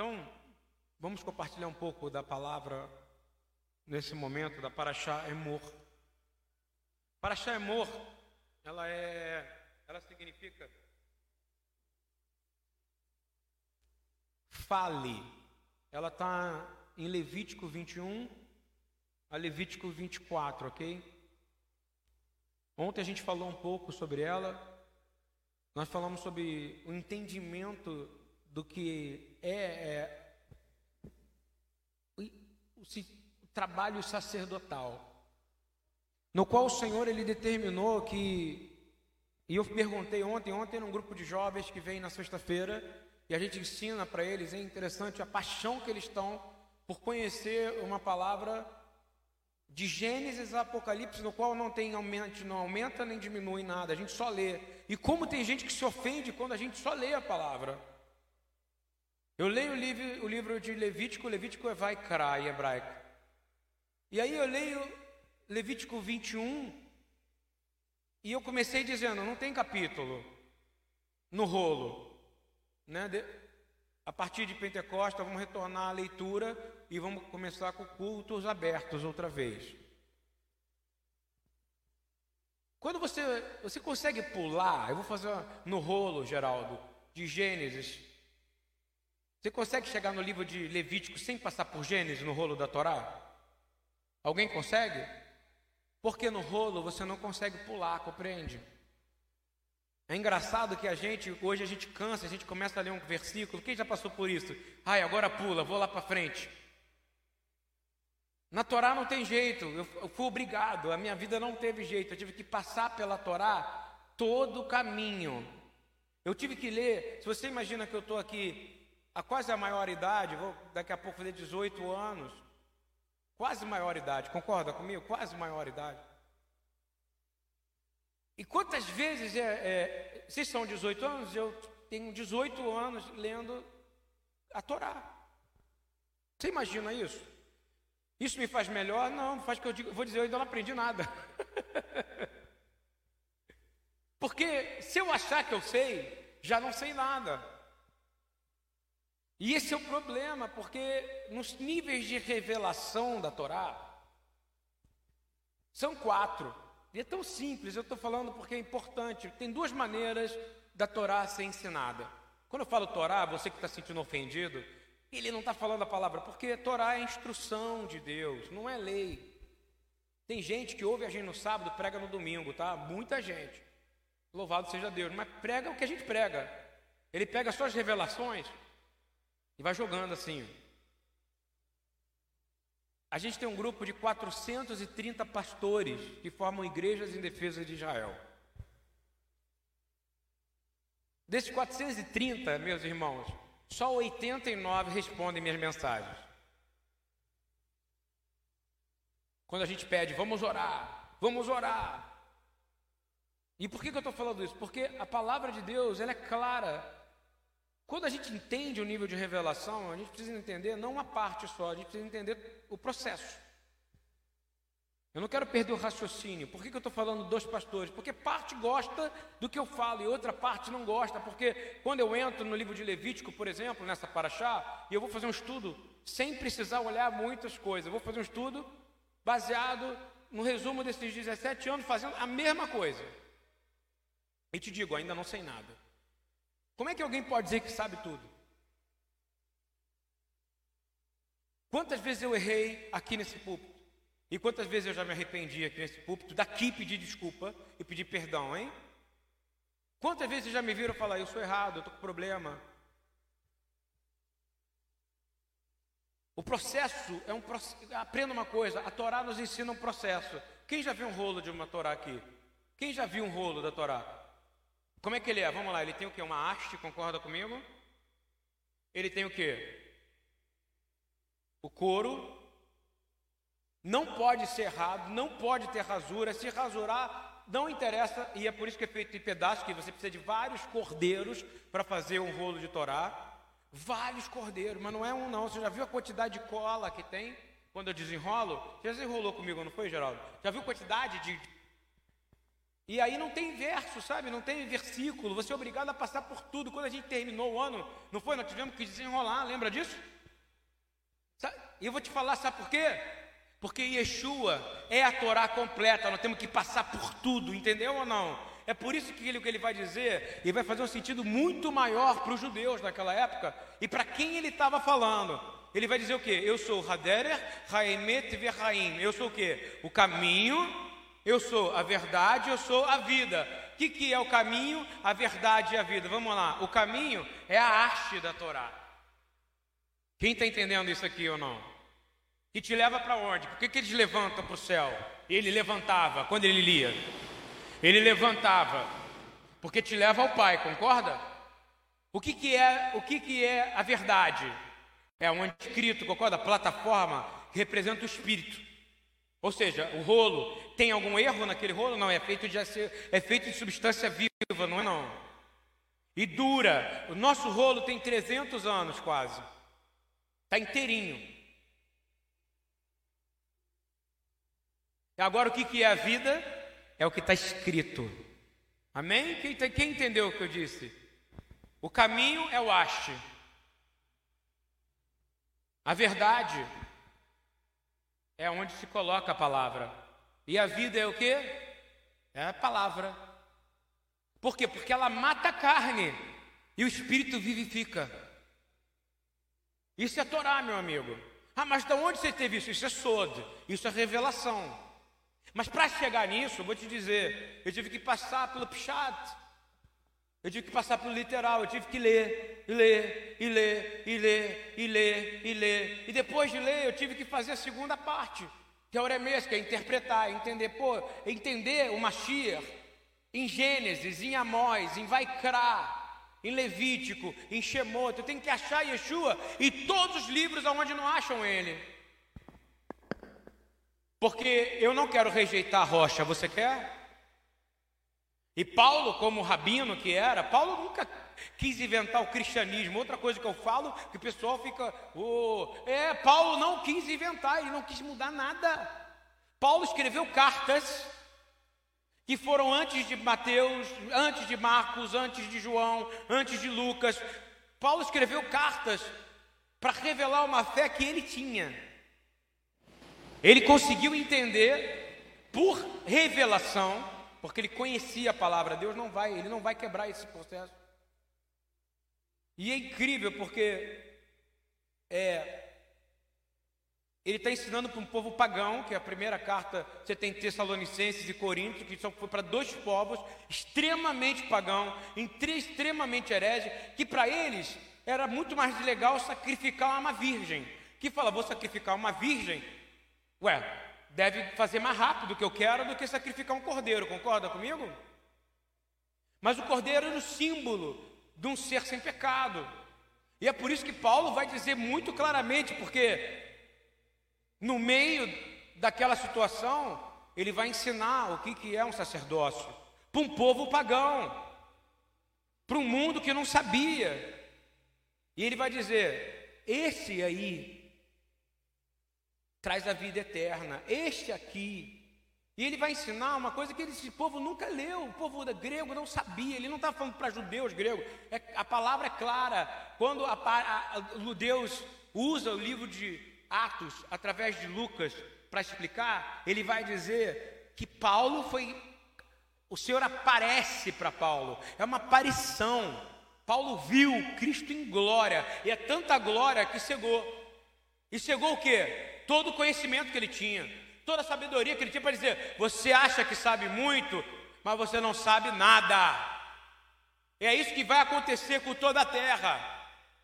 Então, vamos compartilhar um pouco da palavra nesse momento da Paraxá Emor. Paraxá Emor, ela é, ela significa fale. Ela está em Levítico 21 a Levítico 24, ok? Ontem a gente falou um pouco sobre ela. Nós falamos sobre o entendimento do que é, é o, o, trabalho sacerdotal, no qual o Senhor ele determinou que e eu perguntei ontem, ontem num grupo de jovens que vem na sexta-feira, e a gente ensina para eles, é interessante a paixão que eles estão por conhecer uma palavra de Gênesis a Apocalipse, no qual não tem aumento, não aumenta nem diminui nada, a gente só lê. E como tem gente que se ofende quando a gente só lê a palavra. Eu leio o livro, o livro de Levítico, Levítico é vai em hebraico. E aí eu leio Levítico 21, e eu comecei dizendo, não tem capítulo no rolo. Né? De, a partir de Pentecostes, vamos retornar à leitura e vamos começar com cultos abertos outra vez. Quando você, você consegue pular, eu vou fazer no rolo, Geraldo, de Gênesis você consegue chegar no livro de Levítico sem passar por Gênesis no rolo da Torá? Alguém consegue? Porque no rolo você não consegue pular, compreende? É engraçado que a gente, hoje a gente cansa, a gente começa a ler um versículo, quem já passou por isso? Ai, agora pula, vou lá para frente. Na Torá não tem jeito, eu, fui obrigado, a minha vida não teve jeito, eu tive que passar pela Torá todo o caminho. Eu tive que ler, se você imagina que eu estou aqui a quase a maioridade, vou daqui a pouco fazer 18 anos, quase maioridade, concorda comigo? Quase maioridade. E quantas vezes é, é, vocês são 18 anos? Eu tenho 18 anos lendo a Torá. Você imagina isso? Isso me faz melhor? Não, faz que eu digo, vou dizer, eu ainda não aprendi nada. Porque se eu achar que eu sei, já não sei nada. E esse é o problema, porque nos níveis de revelação da Torá, são quatro. E é tão simples, eu estou falando porque é importante. Tem duas maneiras da Torá ser ensinada. Quando eu falo Torá, você que está se sentindo ofendido, ele não está falando a palavra, porque Torá é instrução de Deus, não é lei. Tem gente que ouve a gente no sábado, prega no domingo, tá? Muita gente. Louvado seja Deus, mas prega o que a gente prega. Ele pega suas revelações e vai jogando assim. A gente tem um grupo de 430 pastores que formam igrejas em defesa de Israel. Desses 430, meus irmãos, só 89 respondem minhas mensagens. Quando a gente pede, vamos orar, vamos orar. E por que, que eu estou falando isso? Porque a palavra de Deus ela é clara quando a gente entende o nível de revelação, a gente precisa entender não uma parte só, a gente precisa entender o processo. Eu não quero perder o raciocínio. Por que, que eu estou falando dos pastores? Porque parte gosta do que eu falo e outra parte não gosta. Porque quando eu entro no livro de Levítico, por exemplo, nessa paraxá, e eu vou fazer um estudo sem precisar olhar muitas coisas, eu vou fazer um estudo baseado no resumo desses 17 anos, fazendo a mesma coisa. E te digo, ainda não sei nada. Como é que alguém pode dizer que sabe tudo? Quantas vezes eu errei aqui nesse púlpito? E quantas vezes eu já me arrependi aqui nesse púlpito, daqui pedir desculpa e pedir perdão, hein? Quantas vezes já me viram falar, eu sou errado, eu estou com problema? O processo é um processo. Aprenda uma coisa: a Torá nos ensina um processo. Quem já viu um rolo de uma Torá aqui? Quem já viu um rolo da Torá? Como é que ele é? Vamos lá, ele tem o que? Uma haste, concorda comigo? Ele tem o que? O couro. Não pode ser errado, não pode ter rasura. Se rasurar, não interessa, e é por isso que é feito em pedaços, que você precisa de vários cordeiros para fazer um rolo de Torá. Vários cordeiros, mas não é um não. Você já viu a quantidade de cola que tem quando eu desenrolo? Já desenrolou comigo, não foi, Geraldo? Já viu a quantidade de E aí não tem verso, sabe? Não tem versículo. Você é obrigado a passar por tudo. Quando a gente terminou o ano, não foi? Nós tivemos que desenrolar, lembra disso? E eu vou te falar, sabe por quê? Porque Yeshua é a Torá completa, nós temos que passar por tudo, entendeu ou não? É por isso que ele, que ele vai dizer, e vai fazer um sentido muito maior para os judeus naquela época e para quem ele estava falando. Ele vai dizer o que? Eu sou Haderer, Haemet Verhaim. Eu sou o que? O caminho, eu sou a verdade, eu sou a vida. O que, que é o caminho, a verdade e a vida? Vamos lá. O caminho é a arte da Torá. Quem está entendendo isso aqui ou não? Que te leva para onde? Por que, que eles levantam para o céu? Ele levantava quando ele lia. Ele levantava, porque te leva ao Pai, concorda? O que, que é o que, que é a verdade? É um anticristo, concorda? A plataforma que representa o espírito. Ou seja, o rolo tem algum erro naquele rolo? Não, é feito de é feito de substância viva, não é não. E dura. O nosso rolo tem 300 anos quase. Está inteirinho. Agora o que, é a vida? É o que está escrito. Amém? Quem, quem entendeu o que eu disse? O caminho é o haste. A verdade é onde se coloca a palavra. E a vida é o que? É a palavra. Por quê? Porque ela mata a carne e o espírito vivifica. Isso é Torá, meu amigo. Ah, mas de onde você teve isso? Isso é Sod, isso é revelação. Mas para chegar nisso, eu vou te dizer, eu tive que passar pelo Pshat, eu tive que passar pelo literal, eu tive que ler, e ler, e ler, e ler, e ler, e ler. E depois de ler, eu tive que fazer a segunda parte, que é Oremês, que é interpretar, entender, pô, entender o Mashiach em Gênesis, em Amós, em Vaikra, em Levítico, em Shemot. Eu tenho que achar Yeshua e todos os livros onde não acham ele. Porque eu não quero rejeitar a rocha, você quer? E Paulo, como rabino que era, Paulo nunca quis inventar o cristianismo. Outra coisa que eu falo, que o pessoal fica, oh, é, Paulo não quis inventar, ele não quis mudar nada. Paulo escreveu cartas que foram antes de Mateus, antes de Marcos, antes de João, antes de Lucas. Paulo escreveu cartas para revelar uma fé que ele tinha. Ele conseguiu entender por revelação, porque ele conhecia a palavra. Deus não vai, ele não vai quebrar esse processo. E é incrível porque é, ele está ensinando para um povo pagão, que é a primeira carta, você tem Tessalonicenses e Coríntios, que só foi para dois povos extremamente pagão, extremamente herege, que para eles era muito mais legal sacrificar uma virgem. Que fala, vou sacrificar uma virgem Ué, deve fazer mais rápido o que eu quero do que sacrificar um cordeiro, concorda comigo? Mas o cordeiro era o símbolo de um ser sem pecado. E é por isso que Paulo vai dizer muito claramente, porque no meio daquela situação, ele vai ensinar o que, que é um sacerdócio para um povo pagão, para um mundo que não sabia. E ele vai dizer: esse aí traz a vida eterna. Este aqui. E ele vai ensinar uma coisa que esse povo nunca leu, o povo grego não sabia, ele não está falando para judeus gregos, é, a palavra é clara. Quando a, a, a, Deus usa o livro de Atos, através de Lucas, para explicar, ele vai dizer que Paulo foi. O Senhor aparece para Paulo, é uma aparição. Paulo viu Cristo em glória, e é tanta glória que cegou. E cegou o quê? Todo o conhecimento que ele tinha, toda a sabedoria que ele tinha para dizer: você acha que sabe muito, mas você não sabe nada. É isso que vai acontecer com toda a terra.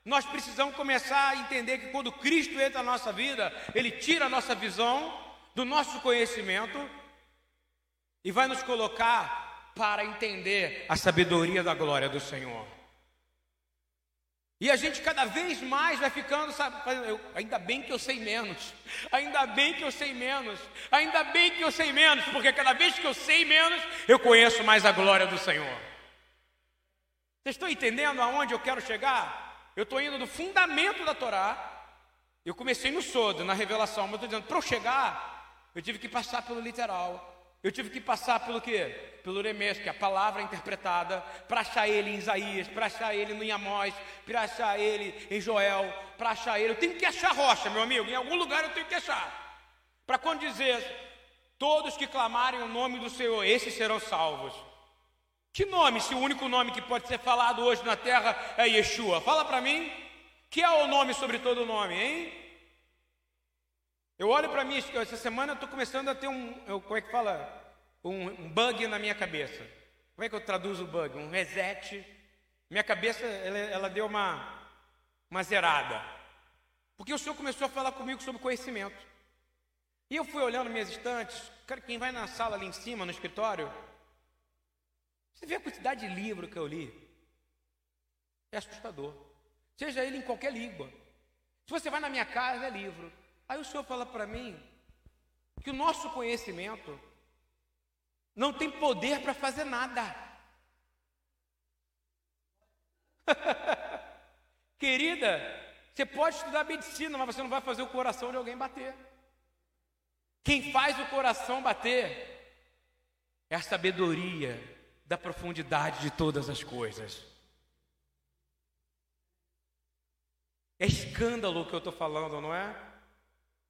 Nós precisamos começar a entender que quando Cristo entra na nossa vida, Ele tira a nossa visão do nosso conhecimento e vai nos colocar para entender a sabedoria da glória do Senhor. E a gente cada vez mais vai ficando, sabe, eu, ainda bem que eu sei menos, ainda bem que eu sei menos, ainda bem que eu sei menos, porque cada vez que eu sei menos, eu conheço mais a glória do Senhor. Vocês estão entendendo aonde eu quero chegar? Eu estou indo do fundamento da Torá, eu comecei no Sodo, na revelação, mas estou dizendo, para eu chegar, eu tive que passar pelo literal. Eu tive que passar pelo quê? Pelo Remes, que é a palavra interpretada, para achar ele em Isaías, para achar ele no Amós, para achar ele em Joel, para achar ele. Eu tenho que achar rocha, meu amigo, em algum lugar eu tenho que achar. Para quando dizer, todos que clamarem o nome do Senhor, esses serão salvos. Que nome, se o único nome que pode ser falado hoje na terra é Yeshua? Fala para mim, que é o nome sobre todo o nome, hein? Eu olho para mim, essa semana eu estou começando a ter um, como é que fala? Um, um, bug na minha cabeça. Como é que eu traduzo o bug? Um reset. Minha cabeça, ela, ela deu uma, uma zerada. Porque o Senhor começou a falar comigo sobre conhecimento. E eu fui olhando minhas estantes. Cara, quem vai na sala ali em cima, no escritório, você vê a quantidade de livro que eu li. É assustador. Seja ele em qualquer língua. Se você vai na minha casa, é livro. Aí o Senhor fala para mim que o nosso conhecimento não tem poder para fazer nada. Querida, você pode estudar medicina, mas você não vai fazer o coração de alguém bater. Quem faz o coração bater é a sabedoria da profundidade de todas as coisas. É escândalo o que eu estou falando, não é?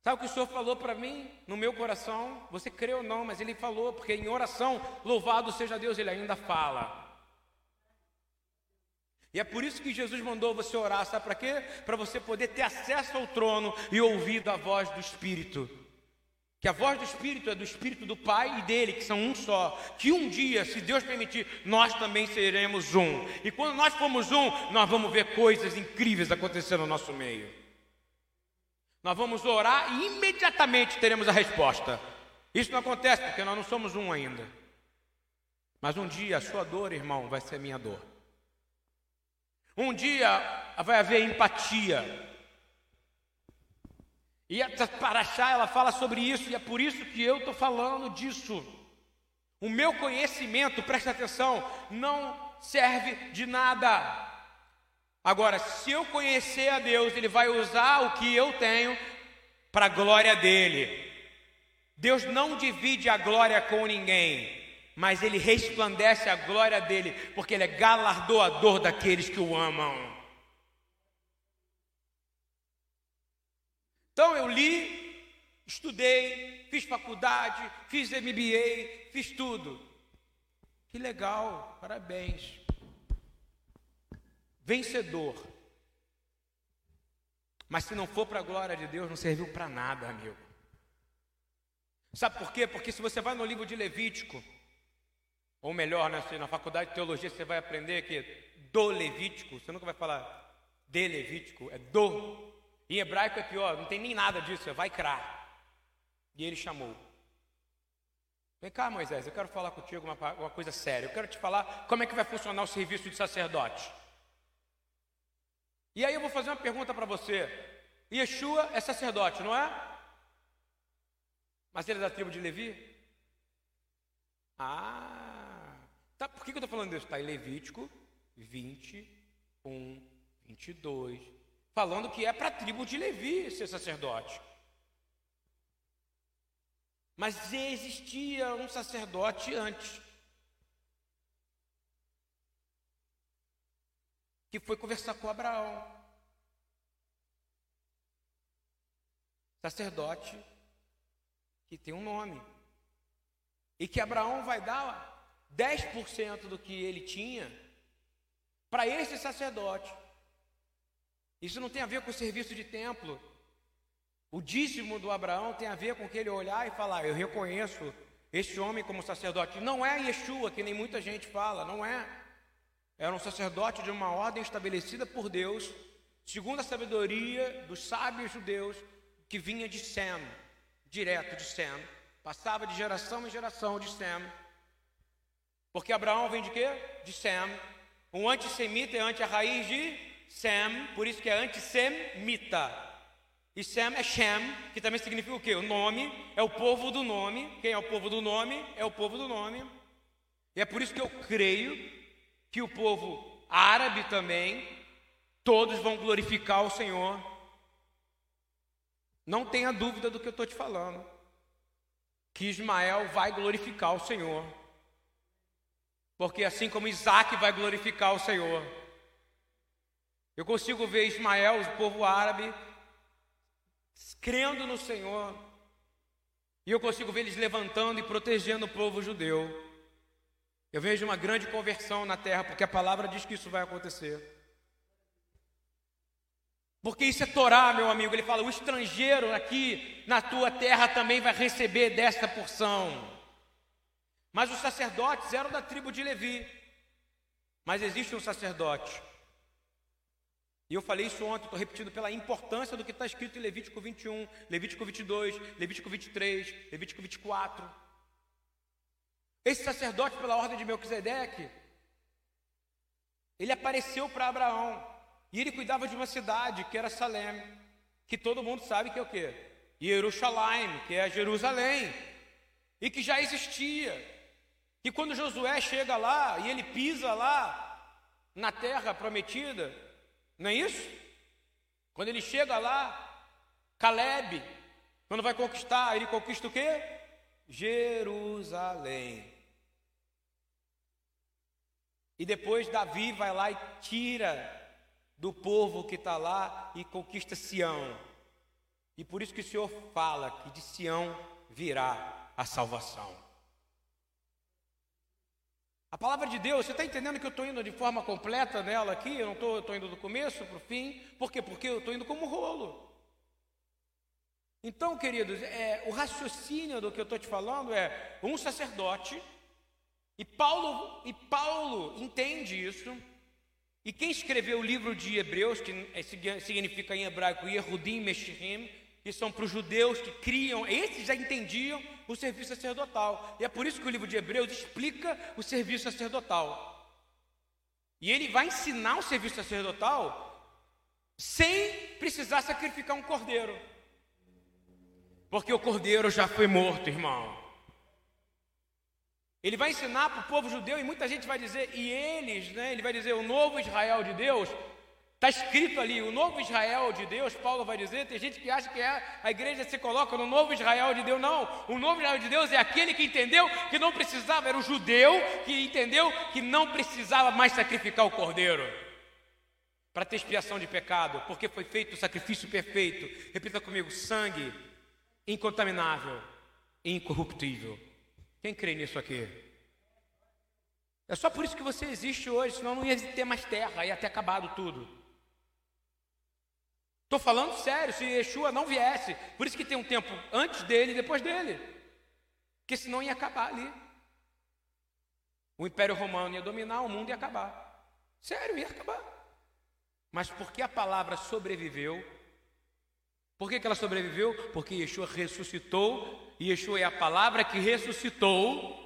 Sabe o que o Senhor falou para mim, no meu coração? Você crê ou não, mas Ele falou, porque em oração, louvado seja Deus, Ele ainda fala. E é por isso que Jesus mandou você orar, sabe para quê? Para você poder ter acesso ao trono e ouvir a voz do Espírito. Que a voz do Espírito é do Espírito do Pai e dele, que são um só. Que um dia, se Deus permitir, nós também seremos um. E quando nós formos um, nós vamos ver coisas incríveis acontecendo no nosso meio. Nós vamos orar e imediatamente teremos a resposta. Isso não acontece porque nós não somos um ainda. Mas um dia a sua dor, irmão, vai ser minha dor. Um dia vai haver empatia. E a Paraxá, ela fala sobre isso, e é por isso que eu estou falando disso. O meu conhecimento, presta atenção, não serve de nada. Agora, se eu conhecer a Deus, Ele vai usar o que eu tenho para a glória dele. Deus não divide a glória com ninguém, mas Ele resplandece a glória dele, porque Ele é galardoador daqueles que o amam. Então eu li, estudei, fiz faculdade, fiz MBA, fiz tudo. Que legal, parabéns vencedor. Mas se não for para a glória de Deus, não serviu para nada, amigo. Sabe por quê? Porque se você vai no livro de Levítico, ou melhor, né, na faculdade de teologia você vai aprender que do Levítico, você nunca vai falar de Levítico, é do. Em hebraico é pior, não tem nem nada disso, é vai crar. E ele chamou. Vem cá, Moisés, eu quero falar contigo uma, uma coisa séria. Eu quero te falar como é que vai funcionar o serviço de sacerdote. E aí eu vou fazer uma pergunta para você. Yeshua é sacerdote, não é? Mas ele é da tribo de Levi? Ah, tá, por que, que eu estou falando disso? Está em Levítico 21, 22, falando que é para a tribo de Levi ser sacerdote. Mas existia um sacerdote antes. Que foi conversar com Abraão. Sacerdote que tem um nome. E que Abraão vai dar 10% do que ele tinha para esse sacerdote. Isso não tem a ver com o serviço de templo. O dízimo do Abraão tem a ver com que ele olhar e falar: Eu reconheço este homem como sacerdote. Não é Yeshua, que nem muita gente fala, não é. Era um sacerdote de uma ordem estabelecida por Deus, segundo a sabedoria dos sábios judeus, que vinha de Sem, direto de Sem, passava de geração em geração de Sem. Porque Abraão vem de quê? De Sem. Um antissemita é anti a raiz de Sem, por isso que é antissemita. E Sem é Shem, que também significa o quê? O nome, é o povo do nome. Quem é o povo do nome? É o povo do nome. E é por isso que eu creio que o povo árabe também, todos vão glorificar o Senhor. Não tenha dúvida do que eu estou te falando. que Ismael vai glorificar o Senhor. Porque assim como Isaac vai glorificar o Senhor, eu consigo ver Ismael, o povo árabe, crendo no Senhor, e eu consigo ver eles levantando e protegendo o povo judeu. Eu vejo uma grande conversão na terra, porque a palavra diz que isso vai acontecer. Porque isso é Torá, meu amigo. Ele fala: o estrangeiro aqui na tua terra também vai receber desta porção. Mas os sacerdotes eram da tribo de Levi. Mas existe um sacerdote. E eu falei isso ontem, estou repetindo pela importância do que está escrito em Levítico 21, Levítico 22, Levítico 23, Levítico 24. Esse sacerdote, pela ordem de Melquisedeque, ele apareceu para Abraão. E ele cuidava de uma cidade que era Salem, que todo mundo sabe que é o quê? Jerusalém, que é Jerusalém, e que já existia. E quando Josué chega lá e ele pisa lá na terra prometida, não é isso? Quando ele chega lá, Caleb, quando vai conquistar, ele conquista o quê? Jerusalém. E depois Davi vai lá e tira do povo que está lá e conquista Sião. E por isso que o Senhor fala que de Sião virá a salvação. A palavra de Deus, você está entendendo que eu estou indo de forma completa nela aqui? Eu não estou indo do começo para o fim. Por quê? Porque eu estou indo como rolo. Então, queridos, é, o raciocínio do que eu estou te falando é um sacerdote, e Paulo, e Paulo entende isso, e quem escreveu o livro de Hebreus, que é, significa em hebraico Yehudim Meshirim, que são para os judeus que criam, esses já entendiam o serviço sacerdotal. E é por isso que o livro de Hebreus explica o serviço sacerdotal. E ele vai ensinar o serviço sacerdotal sem precisar sacrificar um cordeiro. Porque o cordeiro já foi morto, irmão. Ele vai ensinar para o povo judeu e muita gente vai dizer, e eles, né? Ele vai dizer, o novo Israel de Deus, está escrito ali, o novo Israel de Deus, Paulo vai dizer, tem gente que acha que é, a igreja se coloca no novo Israel de Deus, não. O novo Israel de Deus é aquele que entendeu que não precisava, era o judeu que entendeu que não precisava mais sacrificar o cordeiro para ter expiação de pecado, porque foi feito o sacrifício perfeito. Repita comigo: sangue incontaminável, incorruptível. Quem crê nisso aqui? É só por isso que você existe hoje, senão não ia ter mais terra, ia ter acabado tudo. Estou falando sério, se Yeshua não viesse, por isso que tem um tempo antes dele e depois dele, porque senão ia acabar ali. O Império Romano ia dominar, o mundo ia acabar. Sério, ia acabar. Mas porque a palavra sobreviveu, por que, que ela sobreviveu? Porque Yeshua ressuscitou, e Yeshua é a palavra que ressuscitou,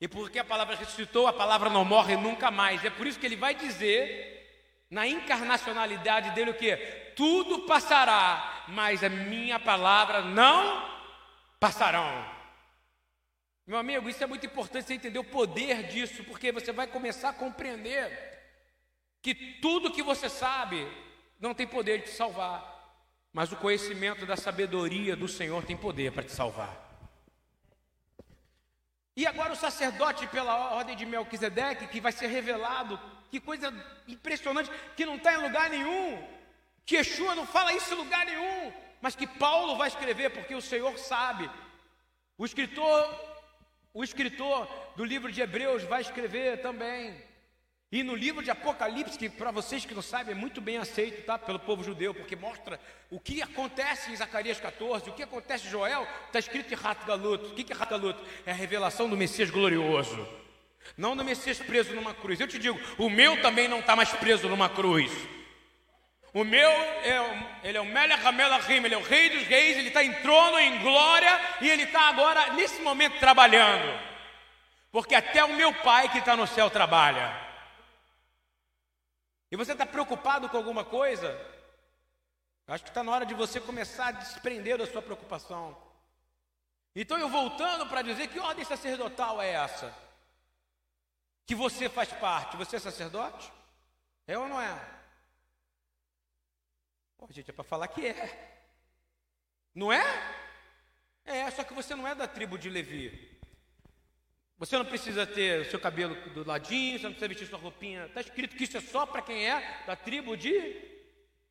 e porque a palavra ressuscitou, a palavra não morre nunca mais. É por isso que ele vai dizer, na encarnacionalidade dele, o que? Tudo passará, mas a minha palavra não passarão. Meu amigo, isso é muito importante você entender o poder disso, porque você vai começar a compreender que tudo que você sabe não tem poder de te salvar. Mas o conhecimento da sabedoria do Senhor tem poder para te salvar. E agora o sacerdote, pela ordem de Melquisedeque, que vai ser revelado, que coisa impressionante, que não está em lugar nenhum, que Yeshua não fala isso em lugar nenhum, mas que Paulo vai escrever, porque o Senhor sabe. O escritor, o escritor do livro de Hebreus vai escrever também. E no livro de Apocalipse, que para vocês que não sabem é muito bem aceito tá, pelo povo judeu, porque mostra o que acontece em Zacarias 14, o que acontece em Joel, está escrito em Rat Galut. O que é Rat Galut? É a revelação do Messias glorioso, não do Messias preso numa cruz. Eu te digo, o meu também não está mais preso numa cruz. O meu, é, ele é o Melech Hamelachim, ele é o Rei dos Reis, ele está em trono, em glória, e ele está agora, nesse momento, trabalhando. Porque até o meu Pai que está no céu trabalha. E você está preocupado com alguma coisa? Acho que está na hora de você começar a desprender da sua preocupação. Então eu voltando para dizer que ordem sacerdotal é essa? Que você faz parte. Você é sacerdote? É ou não é? Pô, gente, é para falar que é. Não é? É, só que você não é da tribo de Levi. Você não precisa ter o seu cabelo do ladinho, você não precisa vestir sua roupinha. Está escrito que isso é só para quem é da tribo de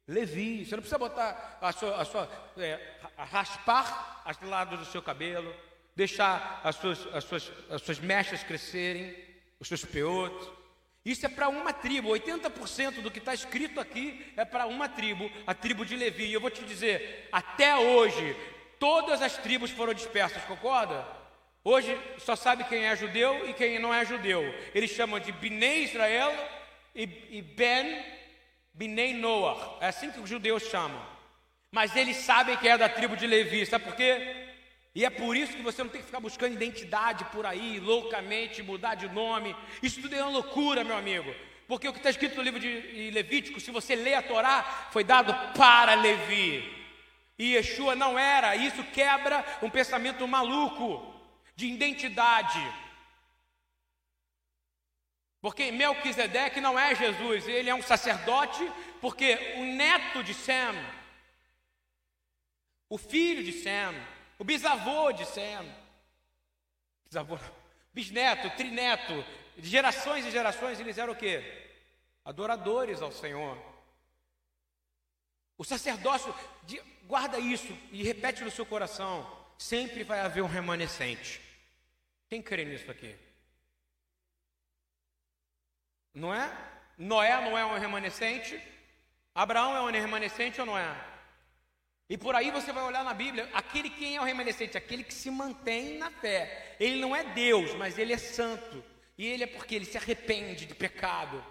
Levi. Você não precisa botar a sua, a sua é, raspar as lados do seu cabelo, deixar as suas, as suas, as suas mechas crescerem, os seus peotos. Isso é para uma tribo. 80% do que está escrito aqui é para uma tribo, a tribo de Levi. E eu vou te dizer, até hoje, todas as tribos foram dispersas, concorda? Hoje só sabe quem é judeu e quem não é judeu. Eles chamam de Bnei Israel e, e Ben Bnei Noah. É assim que os judeus chamam. Mas eles sabem que é da tribo de Levi. Sabe por quê? E é por isso que você não tem que ficar buscando identidade por aí, loucamente, mudar de nome. Isso tudo é uma loucura, meu amigo. Porque o que está escrito no livro de Levítico, se você lê a Torá, foi dado para Levi. E Yeshua não era. Isso quebra um pensamento maluco de identidade. Porque Melquisedeque não é Jesus, ele é um sacerdote, porque o neto de Sem, o filho de Sem, o bisavô de Sem, bisavô, bisneto, trineto, de gerações e gerações, eles eram o quê? Adoradores ao Senhor. O sacerdócio, guarda isso e repete no seu coração: sempre vai haver um remanescente. Quem crê nisso aqui? Não é? Noé não é um remanescente? Abraão é um remanescente ou não é? E por aí você vai olhar na Bíblia, aquele quem é o remanescente, aquele que se mantém na fé. Ele não é Deus, mas ele é santo. E ele é porque ele se arrepende de pecado.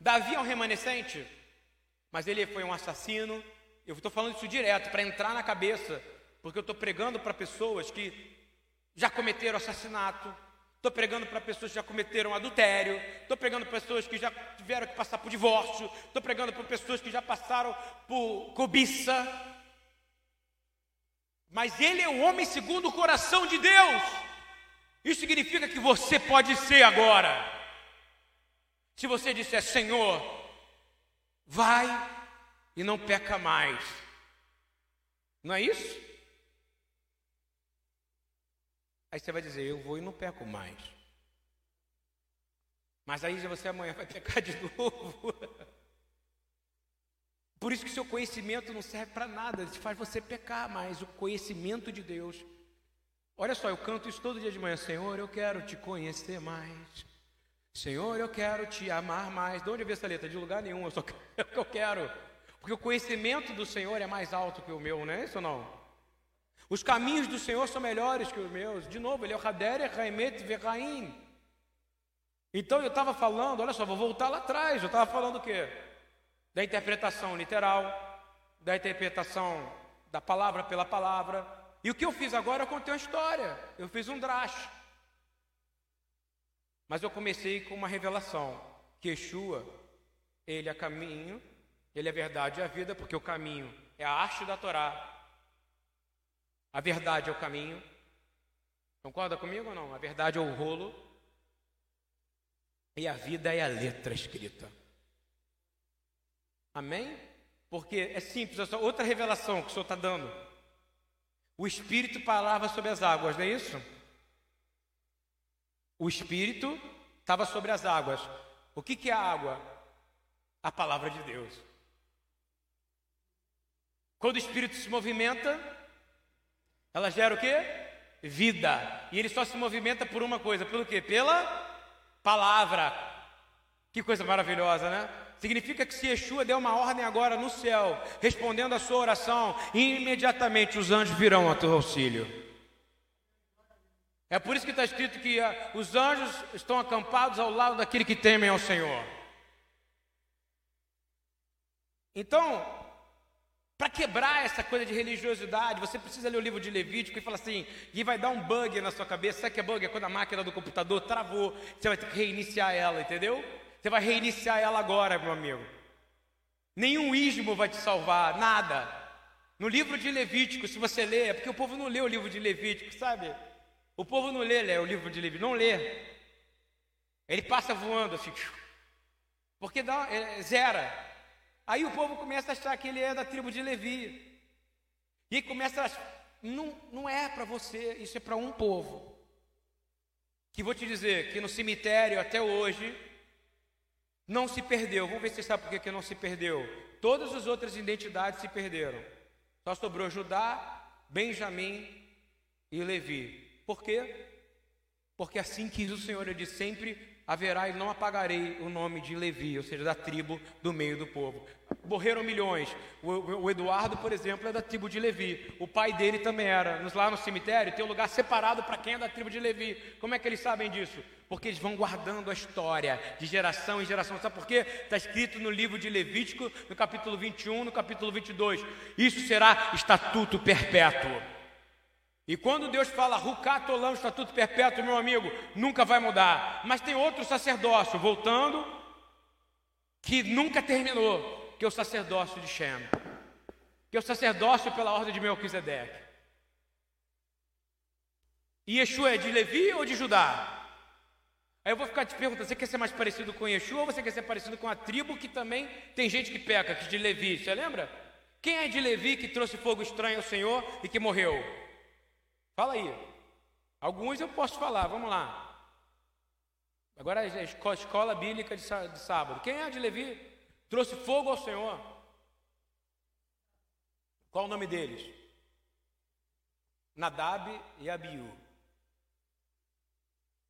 Davi é um remanescente, mas ele foi um assassino. Eu estou falando isso direto para entrar na cabeça, porque eu estou pregando para pessoas que já cometeram assassinato, estou pregando para pessoas que já cometeram adultério, estou pregando para pessoas que já tiveram que passar por divórcio, estou pregando para pessoas que já passaram por cobiça. Mas ele é o homem segundo o coração de Deus. Isso significa que você pode ser agora. Se você disser, Senhor, vai e não peca mais. Não é isso? Aí você vai dizer, eu vou e não peco mais. Mas aí você amanhã vai pecar de novo. Por isso que seu conhecimento não serve para nada, ele faz você pecar mais. O conhecimento de Deus. Olha só, eu canto isso todo dia de manhã, Senhor, eu quero te conhecer mais. Senhor, eu quero te amar mais. De onde eu vi essa letra? De lugar nenhum, eu só eu quero. Porque o conhecimento do Senhor é mais alto que o meu, não é isso ou não? Os caminhos do Senhor são melhores que os meus. De novo, ele é o Hader, Raimet, Verraim. Então eu estava falando, olha só, vou voltar lá atrás. Eu estava falando o quê? Da interpretação literal, da interpretação da palavra pela palavra. E o que eu fiz agora, eu contei uma história. Eu fiz um drash. Mas eu comecei com uma revelação. Que Yeshua, ele é caminho, ele é verdade e a vida, porque o caminho é a arte da Torá, a verdade é o caminho. Concorda comigo ou não? A verdade é o rolo. E a vida é a letra escrita. Amém? Porque é simples, outra revelação que o Senhor está dando. O Espírito falava sobre as águas, não é isso? O Espírito estava sobre as águas. O que, que é a água? A palavra de Deus. Quando o Espírito se movimenta, ela gera o quê? Vida. E ele só se movimenta por uma coisa, pelo quê? Pela palavra. Que coisa maravilhosa, né? Significa que se Yeshua deu uma ordem agora no céu, respondendo a sua oração, imediatamente os anjos virão ao teu auxílio. É por isso que está escrito que uh, os anjos estão acampados ao lado daquele que temem ao Senhor. Então, para quebrar essa coisa de religiosidade, você precisa ler o livro de Levítico e falar assim, e vai dar um bug na sua cabeça. Sabe que é bug? É quando a máquina do computador travou, você vai ter que reiniciar ela, entendeu? Você vai reiniciar ela agora, meu amigo. Nenhum ismo vai te salvar, nada. No livro de Levítico, se você ler, é porque o povo não lê o livro de Levítico, sabe? O povo não lê, lê o livro de Levítico, não lê. Ele passa voando assim, porque dá, é, zera. Aí o povo começa a achar que ele é da tribo de Levi. E começa a não, não é para você, isso é para um povo. Que vou te dizer que no cemitério até hoje não se perdeu. Vamos ver se você sabe por que, que não se perdeu. Todas as outras identidades se perderam. Só sobrou Judá, Benjamim e Levi. Por quê? Porque assim quis o Senhor, ele disse sempre haverá e não apagarei o nome de Levi, ou seja, da tribo do meio do povo. Morreram milhões. O, Eduardo, por exemplo, é da tribo de Levi. O pai dele também era. Lá no cemitério tem um lugar separado para quem é da tribo de Levi. Como é que eles sabem disso? Porque eles vão guardando a história de geração em geração. Sabe por quê? Está escrito no livro de Levítico, no capítulo 21, no capítulo 22. Isso será estatuto perpétuo. E quando Deus fala Rucatolam, estatuto perpétuo, meu amigo, nunca vai mudar. Mas tem outro sacerdócio, voltando, que nunca terminou, que é o sacerdócio de Shem, que é o sacerdócio pela ordem de Melquisedeque. E Yeshua é de Levi ou de Judá? Aí eu vou ficar te perguntando: você quer ser mais parecido com Yeshua ou você quer ser parecido com a tribo que também tem gente que peca, que é de Levi? Você lembra? Quem é de Levi que trouxe fogo estranho ao Senhor e que morreu? Fala aí. Alguns eu posso falar, vamos lá. Agora a escola bíblica de sábado. Quem é de Levi? Trouxe fogo ao Senhor. Qual o nome deles? Nadab e Abiú.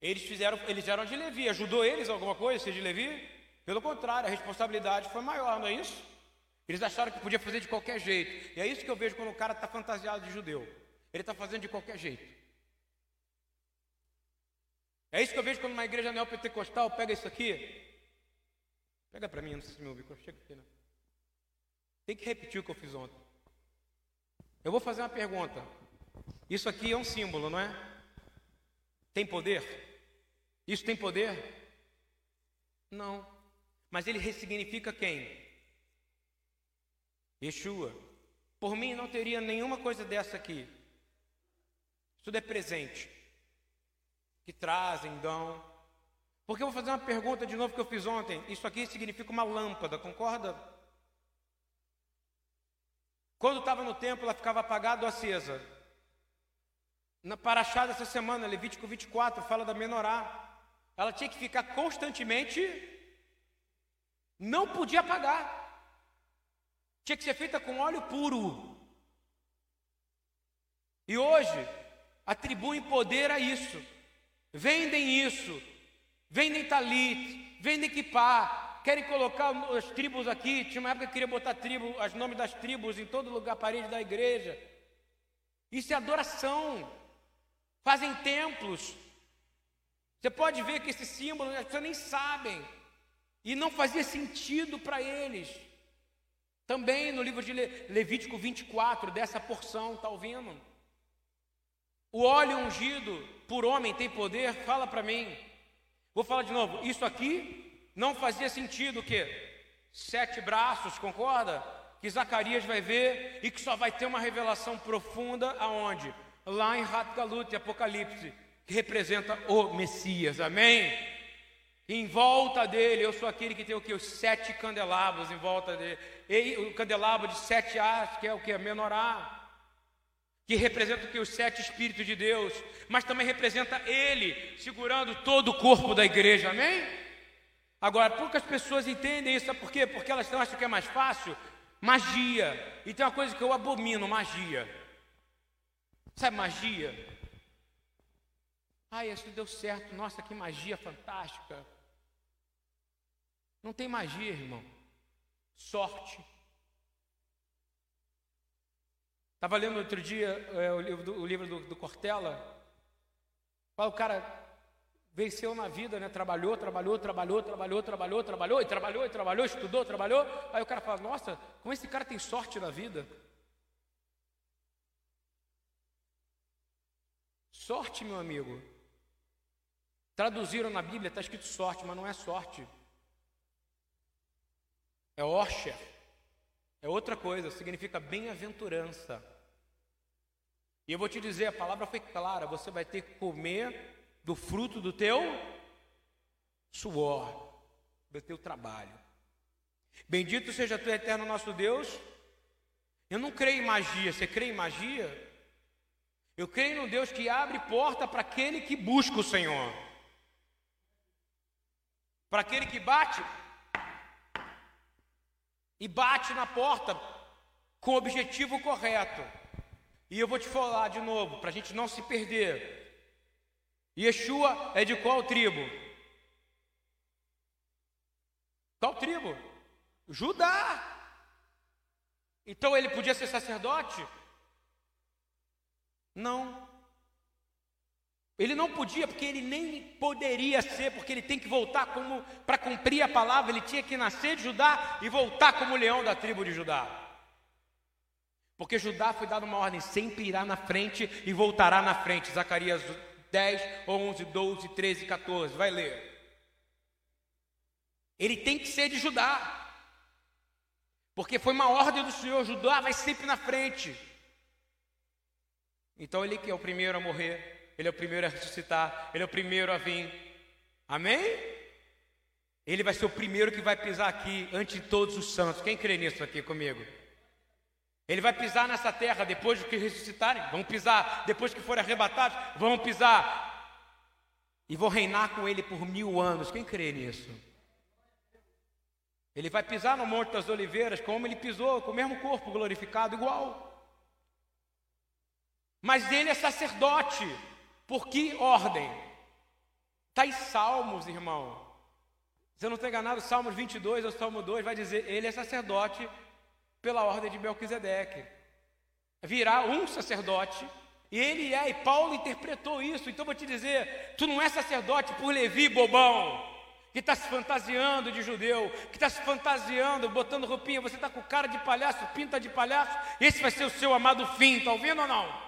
Eles fizeram, eles eram de Levi, ajudou eles alguma coisa ser de Levi? Pelo contrário, a responsabilidade foi maior, não é isso? Eles acharam que podia fazer de qualquer jeito. E é isso que eu vejo quando o cara está fantasiado de judeu. Ele está fazendo de qualquer jeito. É isso que eu vejo quando uma igreja neopentecostal pega isso aqui. Pega para mim, não sei se meu microfone chega aqui, né? Tem que repetir o que eu fiz ontem. Eu vou fazer uma pergunta. Isso aqui é um símbolo, não é? Tem poder? Isso tem poder? Não. Mas ele ressignifica quem? Yeshua. Por mim não teria nenhuma coisa dessa aqui. Tudo é presente. Que trazem, dão. Porque eu vou fazer uma pergunta de novo que eu fiz ontem. Isso aqui significa uma lâmpada, concorda? Quando estava no templo, ela ficava apagada ou acesa. Na Paraxá dessa semana, Levítico 24, fala da menorá. Ela tinha que ficar constantemente, não podia apagar. Tinha que ser feita com óleo puro. E hoje, atribuem poder a isso, vendem isso, vendem talit, vendem kipá, querem colocar as tribos aqui. Tinha uma época que queria botar tribo, os nomes das tribos em todo lugar, parede da igreja. Isso é adoração. Fazem templos. Você pode ver que esse símbolo as pessoas nem sabem. E não fazia sentido para eles. Também no livro de Levítico 24, dessa porção, está ouvindo? O óleo ungido por homem tem poder? Fala para mim. Vou falar de novo. Isso aqui não fazia sentido o quê? Sete braços, concorda? Que Zacarias vai ver e que só vai ter uma revelação profunda aonde? Lá em Ratgalut, Apocalipse, que representa o Messias. Amém? Em volta dele, eu sou aquele que tem o que? Os sete candelabros em volta dele. E o candelabro de sete haste, que é o que? Menorá que representa que os sete Espíritos de Deus, mas também representa Ele segurando todo o corpo da igreja, amém? Agora, poucas pessoas entendem isso, sabe por quê? Porque elas acham que é mais fácil magia. E tem uma coisa que eu abomino: magia. Sabe magia? Ai, isso deu certo, nossa, que magia fantástica. Não tem magia, irmão. Sorte. Estava lendo outro dia é, o livro, do, o livro do, do Cortella. O cara venceu na vida, né? Trabalhou, trabalhou, trabalhou, trabalhou, trabalhou, trabalhou, e trabalhou, e trabalhou, estudou, trabalhou. Aí o cara fala, nossa, como esse cara tem sorte na vida. Sorte, meu amigo. Traduziram na Bíblia, está escrito sorte, mas não é sorte. É Osher. É outra coisa, significa bem-aventurança. E eu vou te dizer, a palavra foi clara: você vai ter que comer do fruto do teu suor, do teu trabalho. Bendito seja tu, eterno nosso Deus. Eu não creio em magia, você crê em magia? Eu creio no Deus que abre porta para aquele que busca o Senhor. Para aquele que bate e bate na porta com o objetivo correto. E eu vou te falar de novo, para a gente não se perder. Yeshua é de qual tribo? Qual tribo? Judá. Então ele podia ser sacerdote? Não. Ele não podia, porque ele nem poderia ser, porque ele tem que voltar como para cumprir a palavra, ele tinha que nascer de Judá e voltar como leão da tribo de Judá. Porque Judá foi dado uma ordem, sempre irá na frente e voltará na frente. Zacarias 10, 11, 12, 13, 14, vai ler. Ele tem que ser de Judá. Porque foi uma ordem do Senhor, Judá vai sempre na frente. Então ele que é o primeiro a morrer, ele é o primeiro a ressuscitar, ele é o primeiro a vir. Amém? Ele vai ser o primeiro que vai pisar aqui antes de todos os santos. Quem crê nisso aqui comigo? Ele vai pisar nessa terra depois que ressuscitarem, vão pisar, depois que forem arrebatados, vão pisar. E vão reinar com ele por mil anos. Quem crê nisso? Ele vai pisar no Monte das Oliveiras como ele pisou, com o mesmo corpo glorificado, igual. Mas ele é sacerdote. Por que ordem? Está em Salmos, irmão. Se eu não estou enganado, Salmos 22 ou Salmo 2 vai dizer: Ele é sacerdote pela ordem de Melquisedeque. Virá um sacerdote, e ele é, e Paulo interpretou isso. Então vou te dizer: tu não é sacerdote por Levi, bobão que está se fantasiando de judeu, que está se fantasiando, botando roupinha, você está com cara de palhaço, pinta de palhaço, esse vai ser o seu amado fim, está ouvindo ou não?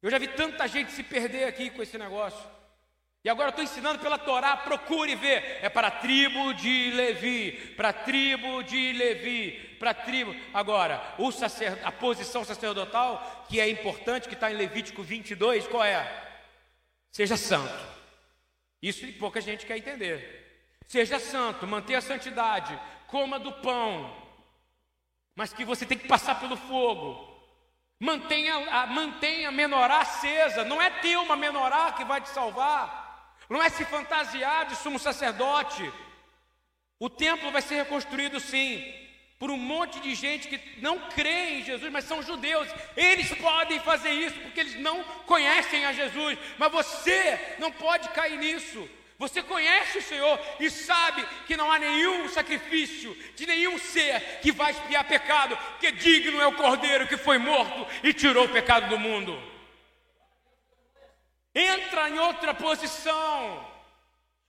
Eu já vi tanta gente se perder aqui com esse negócio. E agora estou ensinando pela Torá, procure ver. É para a tribo de Levi, para a tribo de Levi, para a tribo. Agora, sacer, a posição sacerdotal, que é importante, que está em Levítico 22, qual é? Seja santo. Isso pouca gente quer entender. Seja santo, mantenha a santidade, coma do pão, mas que você tem que passar pelo fogo. Mantenha mantenha a menorá acesa. Não é ter uma menorá que vai te salvar. Não é se fantasiar de sumo sacerdote. O templo vai ser reconstruído sim, por um monte de gente que não crê em Jesus, mas são judeus. Eles podem fazer isso porque eles não conhecem a Jesus. Mas você não pode cair nisso. Você conhece o Senhor e sabe que não há nenhum sacrifício de nenhum ser que vai expiar pecado, que digno é o Cordeiro que foi morto e tirou o pecado do mundo. Entra em outra posição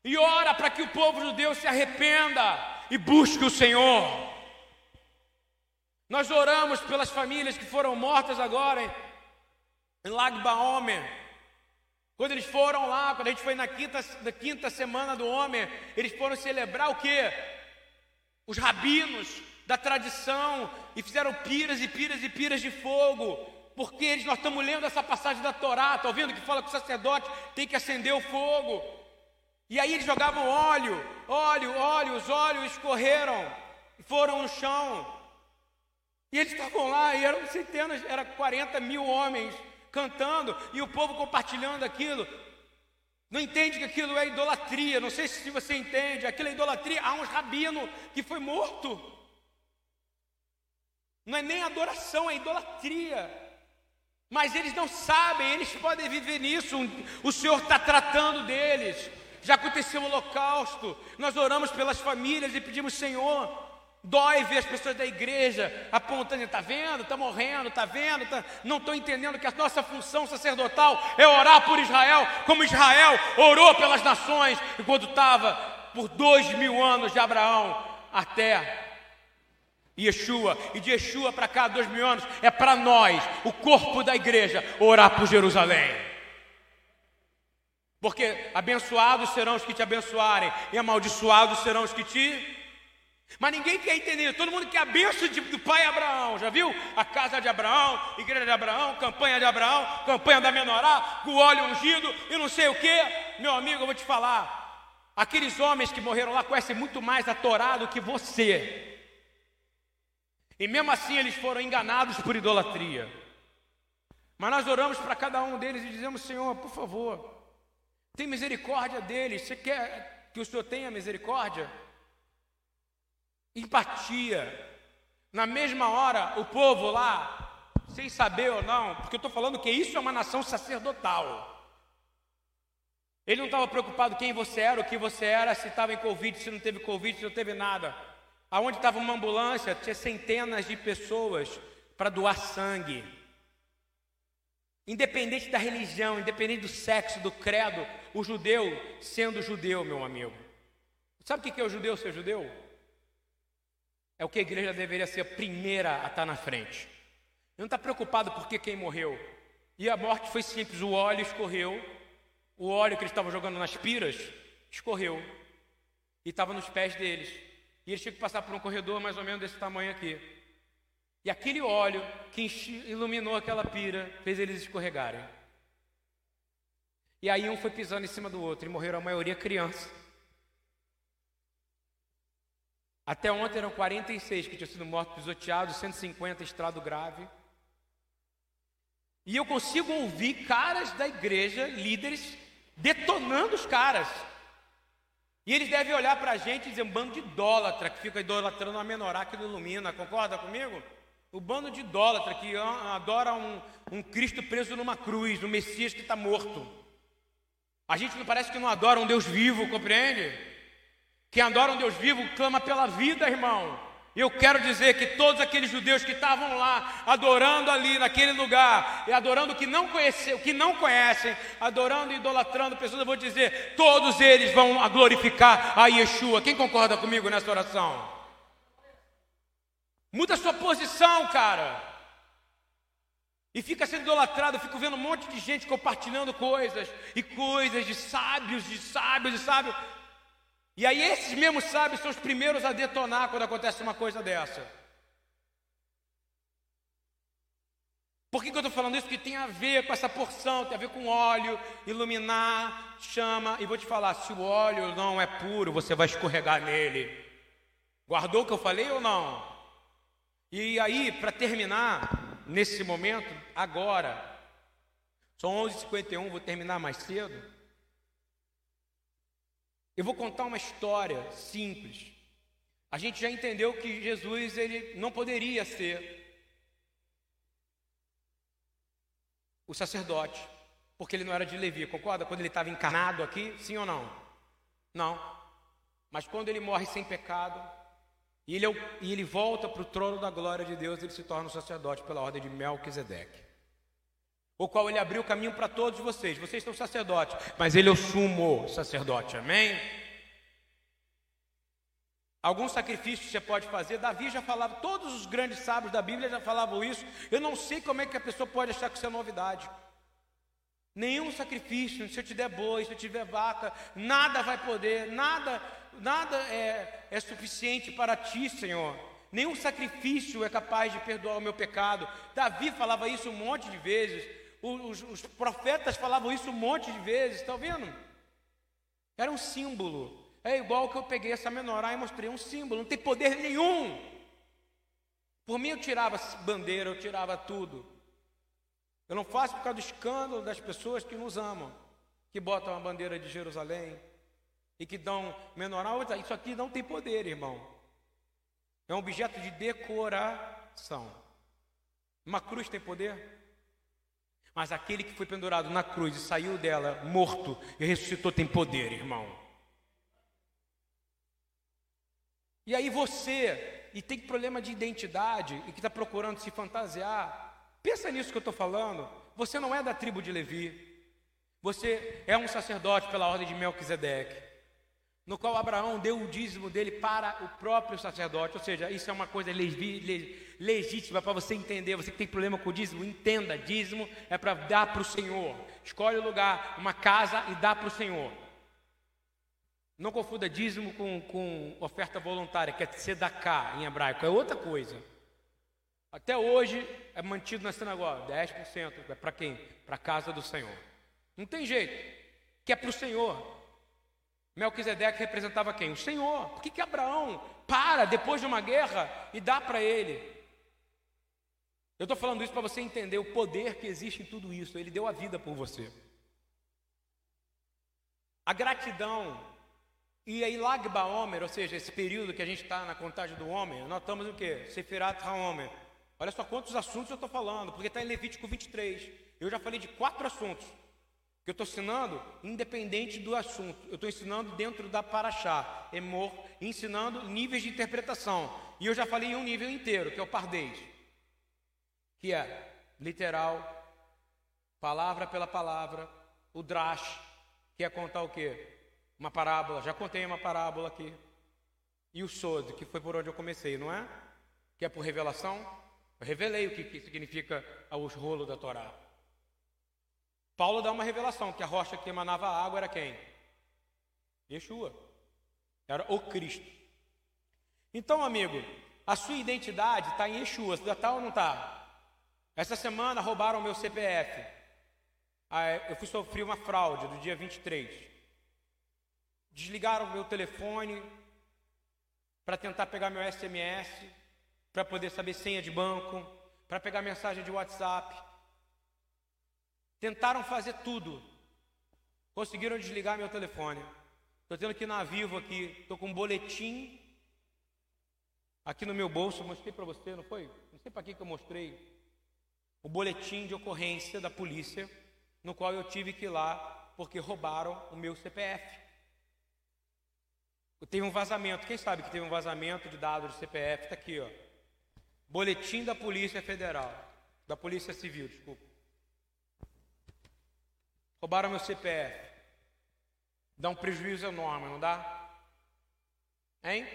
e ora para que o povo judeu se arrependa e busque o Senhor. Nós oramos pelas famílias que foram mortas agora em Lag Baomer. Quando eles foram lá, quando a gente foi na quinta, na quinta semana do homem, eles foram celebrar o que? Os rabinos da tradição e fizeram piras e piras e piras de fogo, porque eles, nós estamos lendo essa passagem da Torá, está ouvindo que fala que o sacerdote tem que acender o fogo. E aí eles jogavam óleo, óleo, óleo, os óleos escorreram foram no chão. E eles estavam lá, e eram centenas, eram 40 mil homens cantando e o povo compartilhando aquilo. Não entende que aquilo é idolatria. Não sei se você entende. Aquilo é idolatria. Há um rabino que foi morto. Não é nem adoração, é idolatria. Mas eles não sabem, eles podem viver nisso. O Senhor está tratando deles. Já aconteceu o holocausto. Nós oramos pelas famílias e pedimos, Senhor, Dói ver as pessoas da igreja apontando, está vendo, está morrendo, está vendo, tá... não estou entendendo que a nossa função sacerdotal é orar por Israel, como Israel orou pelas nações, enquanto estava por dois mil anos de Abraão até Yeshua, e de Yeshua para cá, dois mil anos, é para nós, o corpo da igreja, orar por Jerusalém. Porque abençoados serão os que te abençoarem, e amaldiçoados serão os que te mas ninguém quer entender, todo mundo quer a bênção de, do pai Abraão, já viu? A casa de Abraão, igreja de Abraão, campanha de Abraão, campanha da menorá, com o óleo ungido e não sei o que. Meu amigo, eu vou te falar, aqueles homens que morreram lá conhecem muito mais a Torá do que você. E mesmo assim eles foram enganados por idolatria. Mas nós oramos para cada um deles e dizemos: Senhor, por favor, tem misericórdia deles. Você quer que o Senhor tenha misericórdia? Empatia. Na mesma hora, o povo lá, sem saber ou não, porque eu estou falando que isso é uma nação sacerdotal. Ele não estava preocupado quem você era, o que você era, se estava em Covid, se não teve Covid, se não teve nada. Aonde estava uma ambulância, tinha centenas de pessoas para doar sangue. Independente da religião, independente do sexo, do credo, o judeu sendo judeu, meu amigo. Sabe o que é o judeu ser judeu? É o que a igreja deveria ser a primeira a estar na frente. Não está preocupado porque quem morreu. E a morte foi simples: o óleo escorreu, o óleo que eles estavam jogando nas piras escorreu e estava nos pés deles. E eles tinham que passar por um corredor mais ou menos desse tamanho aqui. E aquele óleo que iluminou aquela pira fez eles escorregarem. E aí um foi pisando em cima do outro e morreram a maioria criança. Até ontem eram 46 que tinham sido mortos pisoteados, 150 estrado grave. E eu consigo ouvir caras da igreja, líderes, detonando os caras. E eles devem olhar para a gente e dizer: um bando de idólatra que fica idolatrando a menorá que não ilumina, concorda comigo? O bando de idólatra que adora um, um Cristo preso numa cruz, um Messias que está morto. A gente não parece que não adora um Deus vivo, compreende? Quem adora um Deus vivo clama pela vida, irmão. Eu quero dizer que todos aqueles judeus que estavam lá adorando ali naquele lugar, e adorando o que não conhecem, que não conhecem, adorando e idolatrando pessoas, eu vou dizer, todos eles vão glorificar a Yeshua. Quem concorda comigo nessa oração? Muda sua posição, cara. E fica sendo idolatrado, eu fico vendo um monte de gente compartilhando coisas e coisas de sábios, de sábios, de sábios. E aí esses mesmos sábios são os primeiros a detonar quando acontece uma coisa dessa. Por que, que eu estou falando isso? Porque tem a ver com essa porção, tem a ver com óleo, iluminar, chama. E vou te falar: se o óleo não é puro, você vai escorregar nele. Guardou o que eu falei ou não? E aí, para terminar, nesse momento, agora, são 11h51, vou terminar mais cedo. Eu vou contar uma história simples. A gente já entendeu que Jesus ele não poderia ser o sacerdote, porque ele não era de Levi, concorda? Quando ele estava encarnado aqui, sim ou não? Não. Mas quando ele morre sem pecado, e ele, é e ele volta para o trono da glória de Deus, ele se torna o sacerdote pela ordem de Melquisedeque o qual ele abriu o caminho para todos vocês. Vocês são sacerdotes, mas ele é o sumo sacerdote, amém? Alguns sacrifícios você pode fazer. Davi já falava, todos os grandes sábios da Bíblia já falavam isso. Eu não sei como é que a pessoa pode achar que isso é novidade. Nenhum sacrifício, se eu te der boi, se eu tiver vaca, nada vai poder, nada, nada é, é suficiente para ti, Senhor. Nenhum sacrifício é capaz de perdoar o meu pecado. Davi falava isso um monte de vezes. Os, os profetas falavam isso um monte de vezes, está vendo? Era um símbolo. É igual que eu peguei essa menorá e mostrei um símbolo, não tem poder nenhum. Por mim eu tirava bandeira, eu tirava tudo. Eu não faço por causa do escândalo das pessoas que nos amam, que botam a bandeira de Jerusalém e que dão menorá. Isso aqui não tem poder, irmão. É um objeto de decoração. Uma cruz tem poder? Mas aquele que foi pendurado na cruz e saiu dela morto e ressuscitou tem poder, irmão. E aí você, e tem problema de identidade e que está procurando se fantasiar, pensa nisso que eu estou falando. Você não é da tribo de Levi. Você é um sacerdote pela ordem de Melquisedeque no qual Abraão deu o dízimo dele para o próprio sacerdote. Ou seja, isso é uma coisa legítima para você entender. Você que tem problema com o dízimo, entenda: dízimo é para dar para o Senhor. Escolhe o lugar, uma casa e dá para o Senhor. Não confunda dízimo com, com oferta voluntária, que é sedaká em hebraico, é outra coisa. Até hoje é mantido na sinagoga, 10% é para quem? Para a casa do Senhor. Não tem jeito, que é para o Senhor. Melquisedeque representava quem? O Senhor. Por que, que Abraão para depois de uma guerra e dá para ele? Eu estou falando isso para você entender o poder que existe em tudo isso. Ele deu a vida por você. A gratidão e aí Lagba Omer, ou seja, esse período que a gente está na contagem do homem, nós estamos no quê? Sefirat HaOmer. Olha só quantos assuntos eu estou falando, porque está em Levítico 23. Eu já falei de quatro assuntos que eu estou ensinando independente do assunto. Eu estou ensinando dentro da Paraxá, Emor, ensinando níveis de interpretação. E eu já falei em um nível inteiro, que é o Pardês, que é literal, palavra pela palavra, o Drash, que é contar o quê? Uma parábola, já contei uma parábola aqui. E o Sod, que foi por onde eu comecei, não é? Que é por revelação. Eu revelei o que, que significa os rolos da Torá. Paulo dá uma revelação que a rocha que emanava água era quem? Yeshua. Era o Cristo. Então, amigo, a sua identidade está em Yeshua. Está ou não está? Essa semana roubaram meu CPF. Ah, é, eu fui sofrer uma fraude do dia 23. Desligaram meu telefone para tentar pegar meu SMS, para poder saber senha de banco, para pegar mensagem de WhatsApp. Tentaram fazer tudo. Conseguiram desligar meu telefone. Estou tendo que ir na Vivo aqui. Estou com um boletim aqui no meu bolso. Mostrei para você, não foi? Não sei para que, eu mostrei. O boletim de ocorrência da polícia, no qual eu tive que ir lá porque roubaram o meu CPF. Teve um vazamento. Quem sabe que teve um vazamento de dados de CPF? Está aqui, ó. Boletim da Polícia Federal. Da Polícia Civil, desculpa. Roubaram meu CPF. Dá um prejuízo enorme, não dá? Hein?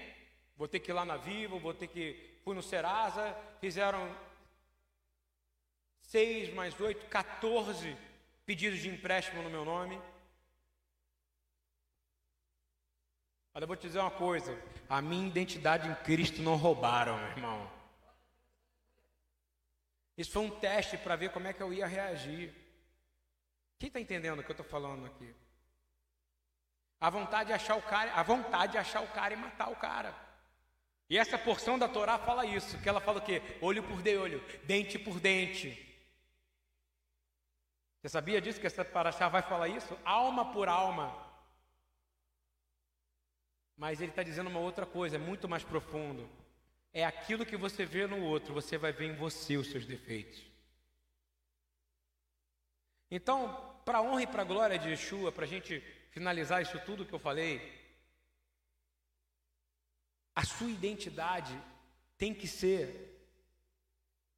Vou ter que ir lá na Vivo, vou ter que. Fui no Serasa, fizeram seis mais oito, 14 pedidos de empréstimo no meu nome. Olha, eu vou te dizer uma coisa: a minha identidade em Cristo não roubaram, meu irmão. Isso foi um teste para ver como é que eu ia reagir. Quem está entendendo o que eu estou falando aqui? A vontade de achar o cara, a vontade de achar o cara e matar o cara. E essa porção da Torá fala isso, que ela fala o quê? Olho por de olho, dente por dente. Você sabia disso que essa paraxá vai falar isso? Alma por alma. Mas ele está dizendo uma outra coisa, é muito mais profundo. É aquilo que você vê no outro, você vai ver em você os seus defeitos. Então, para a honra e para a glória de Yeshua, para a gente finalizar isso tudo que eu falei, a sua identidade tem que ser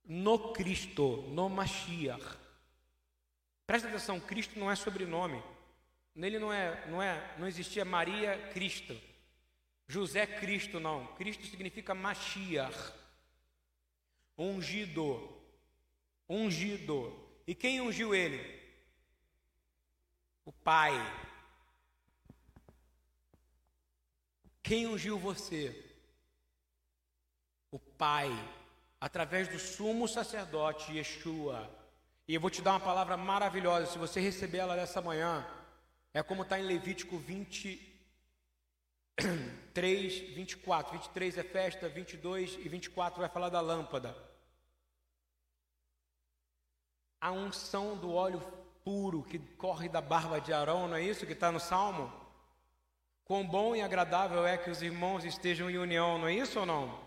no Cristo, no Mashiach. Presta atenção, Cristo não é sobrenome. Nele não é, não é, não existia Maria Cristo. José Cristo não. Cristo significa Mashiach. Ungido. Ungido. E quem ungiu ele? O Pai. Quem ungiu você? O Pai, através do sumo sacerdote Yeshua. E eu vou te dar uma palavra maravilhosa, se você receber ela dessa manhã, é como está em Levítico 23, 24. 23 é festa, 22 e 24 vai falar da lâmpada. A unção do óleo puro que corre da barba de Arão, não é isso que está no Salmo? Quão bom e agradável é que os irmãos estejam em união, não é isso ou não?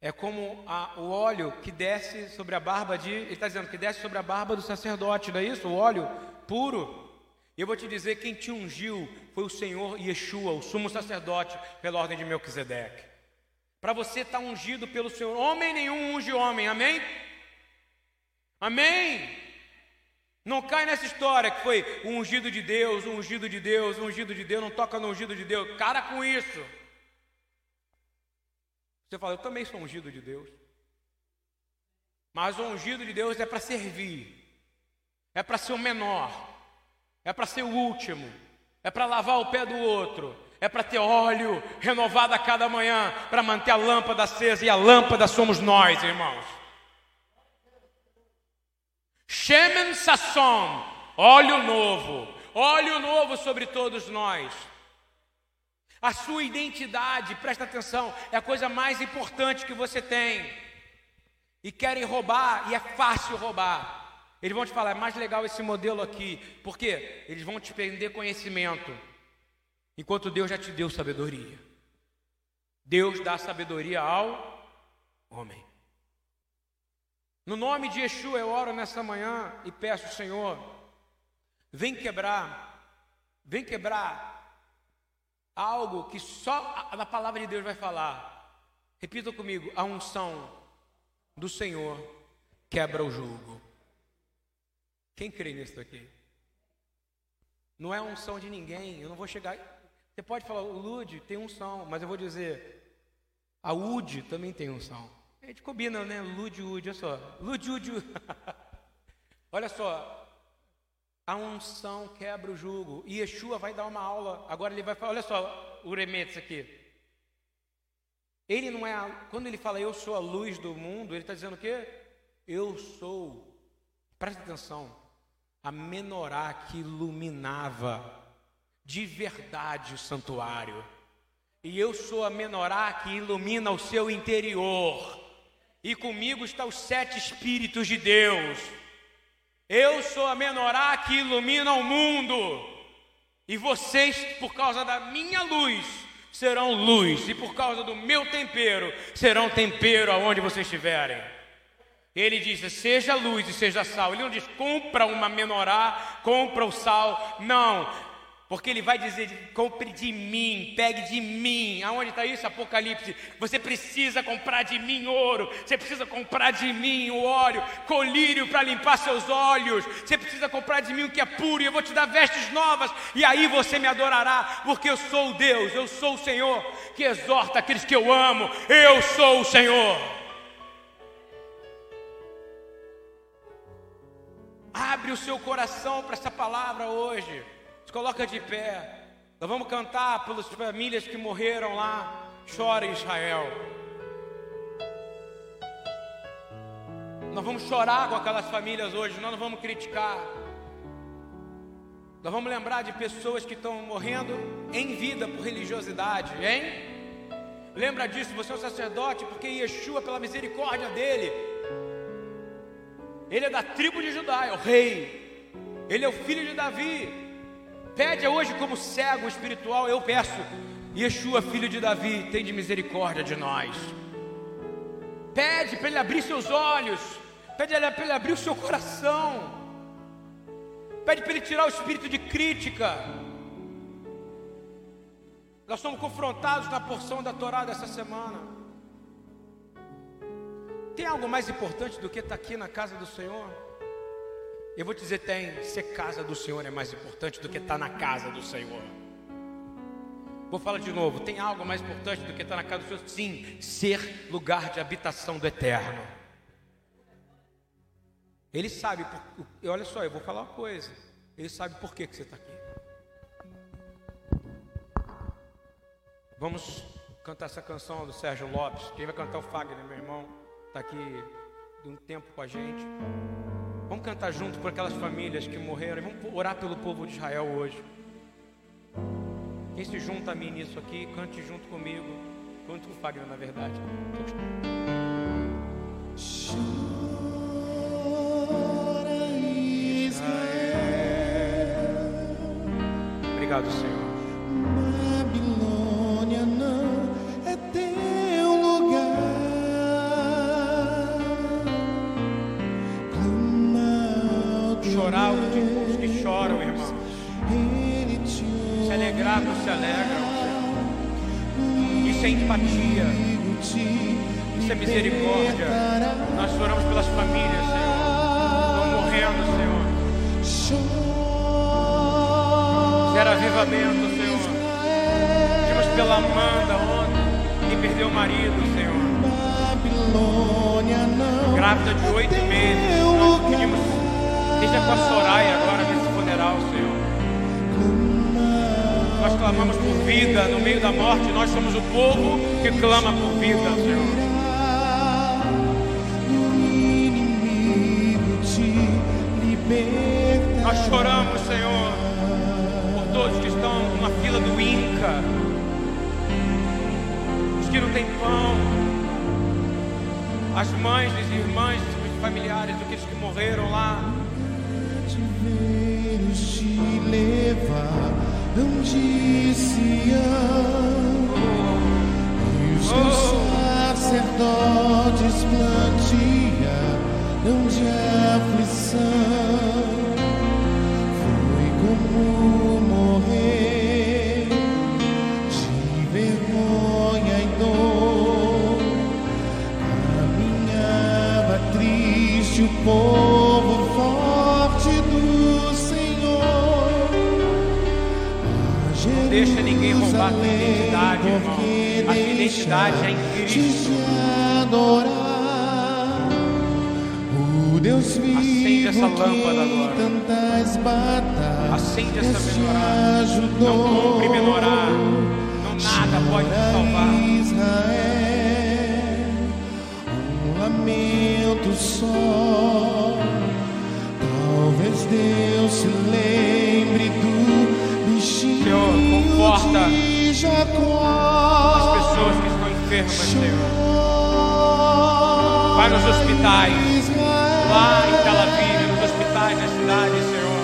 É como a, o óleo que desce sobre a barba de. Ele está dizendo que desce sobre a barba do sacerdote, não é isso? O óleo puro. Eu vou te dizer: quem te ungiu foi o Senhor Yeshua, o sumo sacerdote, pela ordem de Melquisedeque. Para você estar tá ungido pelo Senhor, homem nenhum unge homem, amém? Amém? Não cai nessa história que foi um ungido de Deus, um ungido de Deus, um ungido de Deus, não toca no ungido de Deus. Cara com isso. Você fala, eu também sou ungido de Deus. Mas o ungido de Deus é para servir, é para ser o menor, é para ser o último, é para lavar o pé do outro, é para ter óleo renovado a cada manhã, para manter a lâmpada acesa, e a lâmpada somos nós, irmãos. Shemen Sasson, óleo novo, óleo novo sobre todos nós. A sua identidade, presta atenção, é a coisa mais importante que você tem. e querem roubar, e é fácil roubar. Eles vão te falar, é mais legal esse modelo aqui, porque eles vão te prender conhecimento, enquanto Deus já te deu sabedoria. Deus dá sabedoria ao homem. No nome de Yeshua eu oro nessa manhã e peço, Senhor, vem quebrar, vem quebrar algo que só a palavra de Deus vai falar. Repita comigo: a unção do Senhor quebra o jugo. Quem crê nisso aqui? Não é unção de ninguém. Eu não vou chegar. Você pode falar, o Lude tem unção, mas eu vou dizer, a Ude também tem unção. A gente combina, né? Lude, Ude, olha só. Lude, Ude. olha só. A unção quebra o jugo. E Yeshua vai dar uma aula. Agora ele vai falar, olha só, o Remetes aqui. Ele não é, a, quando ele fala eu sou a luz do mundo, ele está dizendo o quê? Eu sou, presta atenção, a menorá que iluminava de verdade o santuário. E eu sou a menorá que ilumina o seu interior. E comigo estão os sete Espíritos de Deus. Eu sou a menorá que ilumina o mundo. E vocês, por causa da minha luz, serão luz, e por causa do meu tempero, serão tempero aonde vocês estiverem. Ele diz: seja luz e seja sal. Ele não diz: compra uma menorá, compra o sal. Não, porque ele vai dizer: compre de mim, pegue de mim. Aonde está isso? Apocalipse. Você precisa comprar de mim ouro, você precisa comprar de mim o óleo, colírio para limpar seus olhos. Você precisa comprar de mim o que é puro, e eu vou te dar vestes novas, e aí você me adorará, porque eu sou o Deus, eu sou o Senhor que exorta aqueles que eu amo. Eu sou o Senhor. Abre o seu coração para essa palavra hoje. Coloca de pé. Nós vamos cantar pelas famílias que morreram lá. Chora Israel. Nós vamos chorar com aquelas famílias hoje. Nós não vamos criticar. Nós vamos lembrar de pessoas que estão morrendo em vida por religiosidade, hein? Lembra disso, você é um sacerdote, porque Yeshua, pela misericórdia dele, ele é da tribo de Judá, é o rei. Ele é o filho de Davi. Pede hoje como cego espiritual, eu peço. Yeshua, filho de Davi, tem de misericórdia de nós. Pede para ele abrir seus olhos. Pede para ele abrir o seu coração. Pede para ele tirar o espírito de crítica. Nós somos confrontados na porção da Torá dessa semana. Tem algo mais importante do que estar aqui na casa do Senhor? Eu vou te dizer, tem. Ser casa do Senhor é mais importante do que estar na casa do Senhor. Vou falar de novo. Tem algo mais importante do que estar na casa do Senhor? Sim, ser lugar de habitação do Eterno. Ele sabe, olha só, eu vou falar uma coisa. Ele sabe por que, que você está aqui. Vamos cantar essa canção do Sérgio Lopes. Quem vai cantar é o Fagner, meu irmão está aqui de um tempo com a gente. Vamos cantar junto por aquelas famílias que morreram. Vamos orar pelo povo de Israel hoje. Quem se junta a mim nisso aqui, cante junto comigo. Cante com o Fagner, na verdade. Obrigado, Senhor. É empatia. Isso é misericórdia. Nós oramos pelas famílias, Senhor. Estão morrendo, Senhor. Gera avivamento, Senhor. Pedimos pela Amanda ontem, que perdeu o marido, Senhor. Grávida de oito meses. Nós pedimos, esteja com a Soraya agora clamamos por vida no meio da morte, nós somos o povo que clama por vida, Senhor. Nós choramos, Senhor, por todos que estão na fila do Inca, os que não têm pão, as mães, as irmãs, os familiares daqueles que morreram lá. te levar onde Sião e os teus sacerdotes plantiam onde aflição. Foi como morrer de vergonha e dor. Caminhava triste o povo Ninguém roubar a tua identidade, irmão. porque A tua identidade é em Cristo. adorar o Deus vivo Acende essa lâmpada agora. Acende essa menorá. ajudou Não compre menorá. Não nada pode te salvar. Israel, um lamento só. Talvez Deus se lembre do Senhor, conforta. As pessoas que estão enfermas, Senhor. Vai nos hospitais, lá em Tel Aviv, nos hospitais na cidade, Senhor.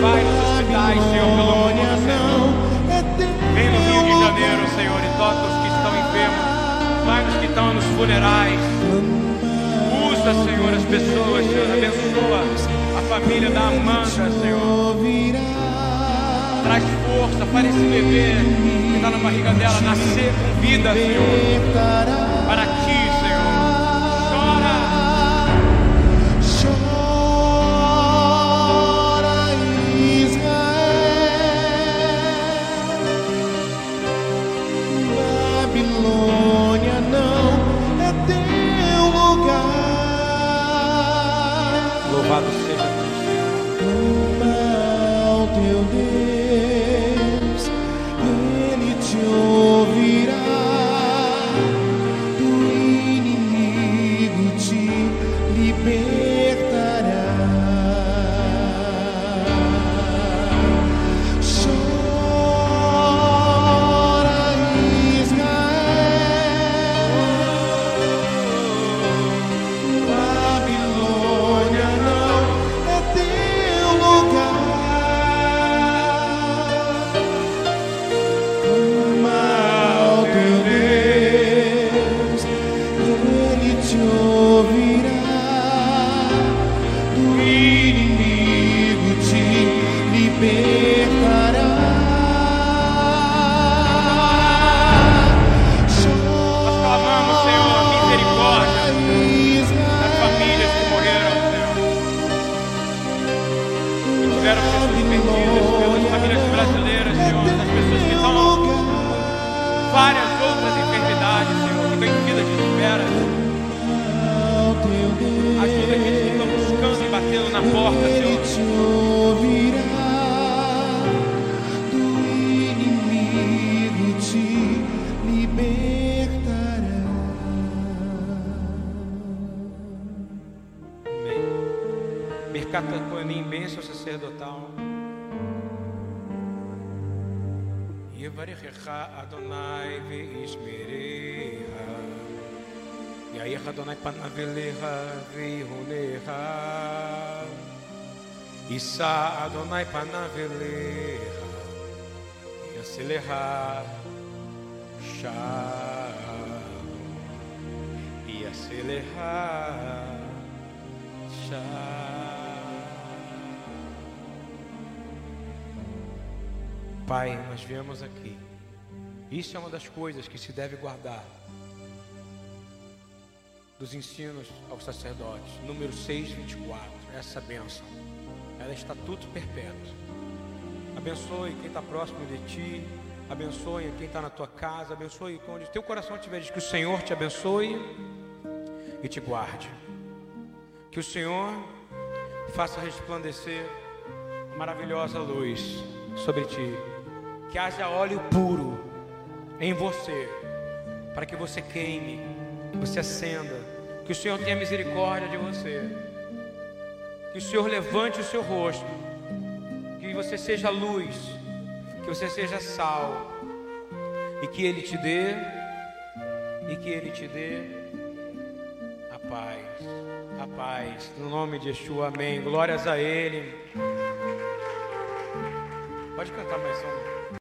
Vai nos hospitais, Senhor, pelo mundo, Senhor. Vem no Rio de Janeiro, Senhor, e toca os que estão enfermos. Vai nos que estão nos funerais. Usa, Senhor, as pessoas, Senhor. Abençoa a família da Amanda, Senhor. Para esse bebê que está na barriga dela nascer com vida, Senhor. Mercata Coanim, bênção sacerdotal. Yevarechecha Adonai ve'ishmerecha. Yair Adonai panav elecha ve'ihonecha. Issa Adonai panav elecha. Yaselecha shalom. Pai, nós viemos aqui. Isso é uma das coisas que se deve guardar dos ensinos aos sacerdotes. Número 6, 24. Essa bênção. Ela é estatuto perpétuo. Abençoe quem está próximo de ti. Abençoe quem está na tua casa. Abençoe onde teu coração estiver. Diz que o Senhor te abençoe e te guarde. Que o Senhor faça resplandecer maravilhosa luz sobre ti. Que haja óleo puro em você, para que você queime, que você acenda. Que o Senhor tenha misericórdia de você. Que o Senhor levante o seu rosto. Que você seja luz. Que você seja sal. E que Ele te dê. E que Ele te dê paz, a paz. No nome de Yeshua, amém. Glórias a Ele. Pode cantar mais um.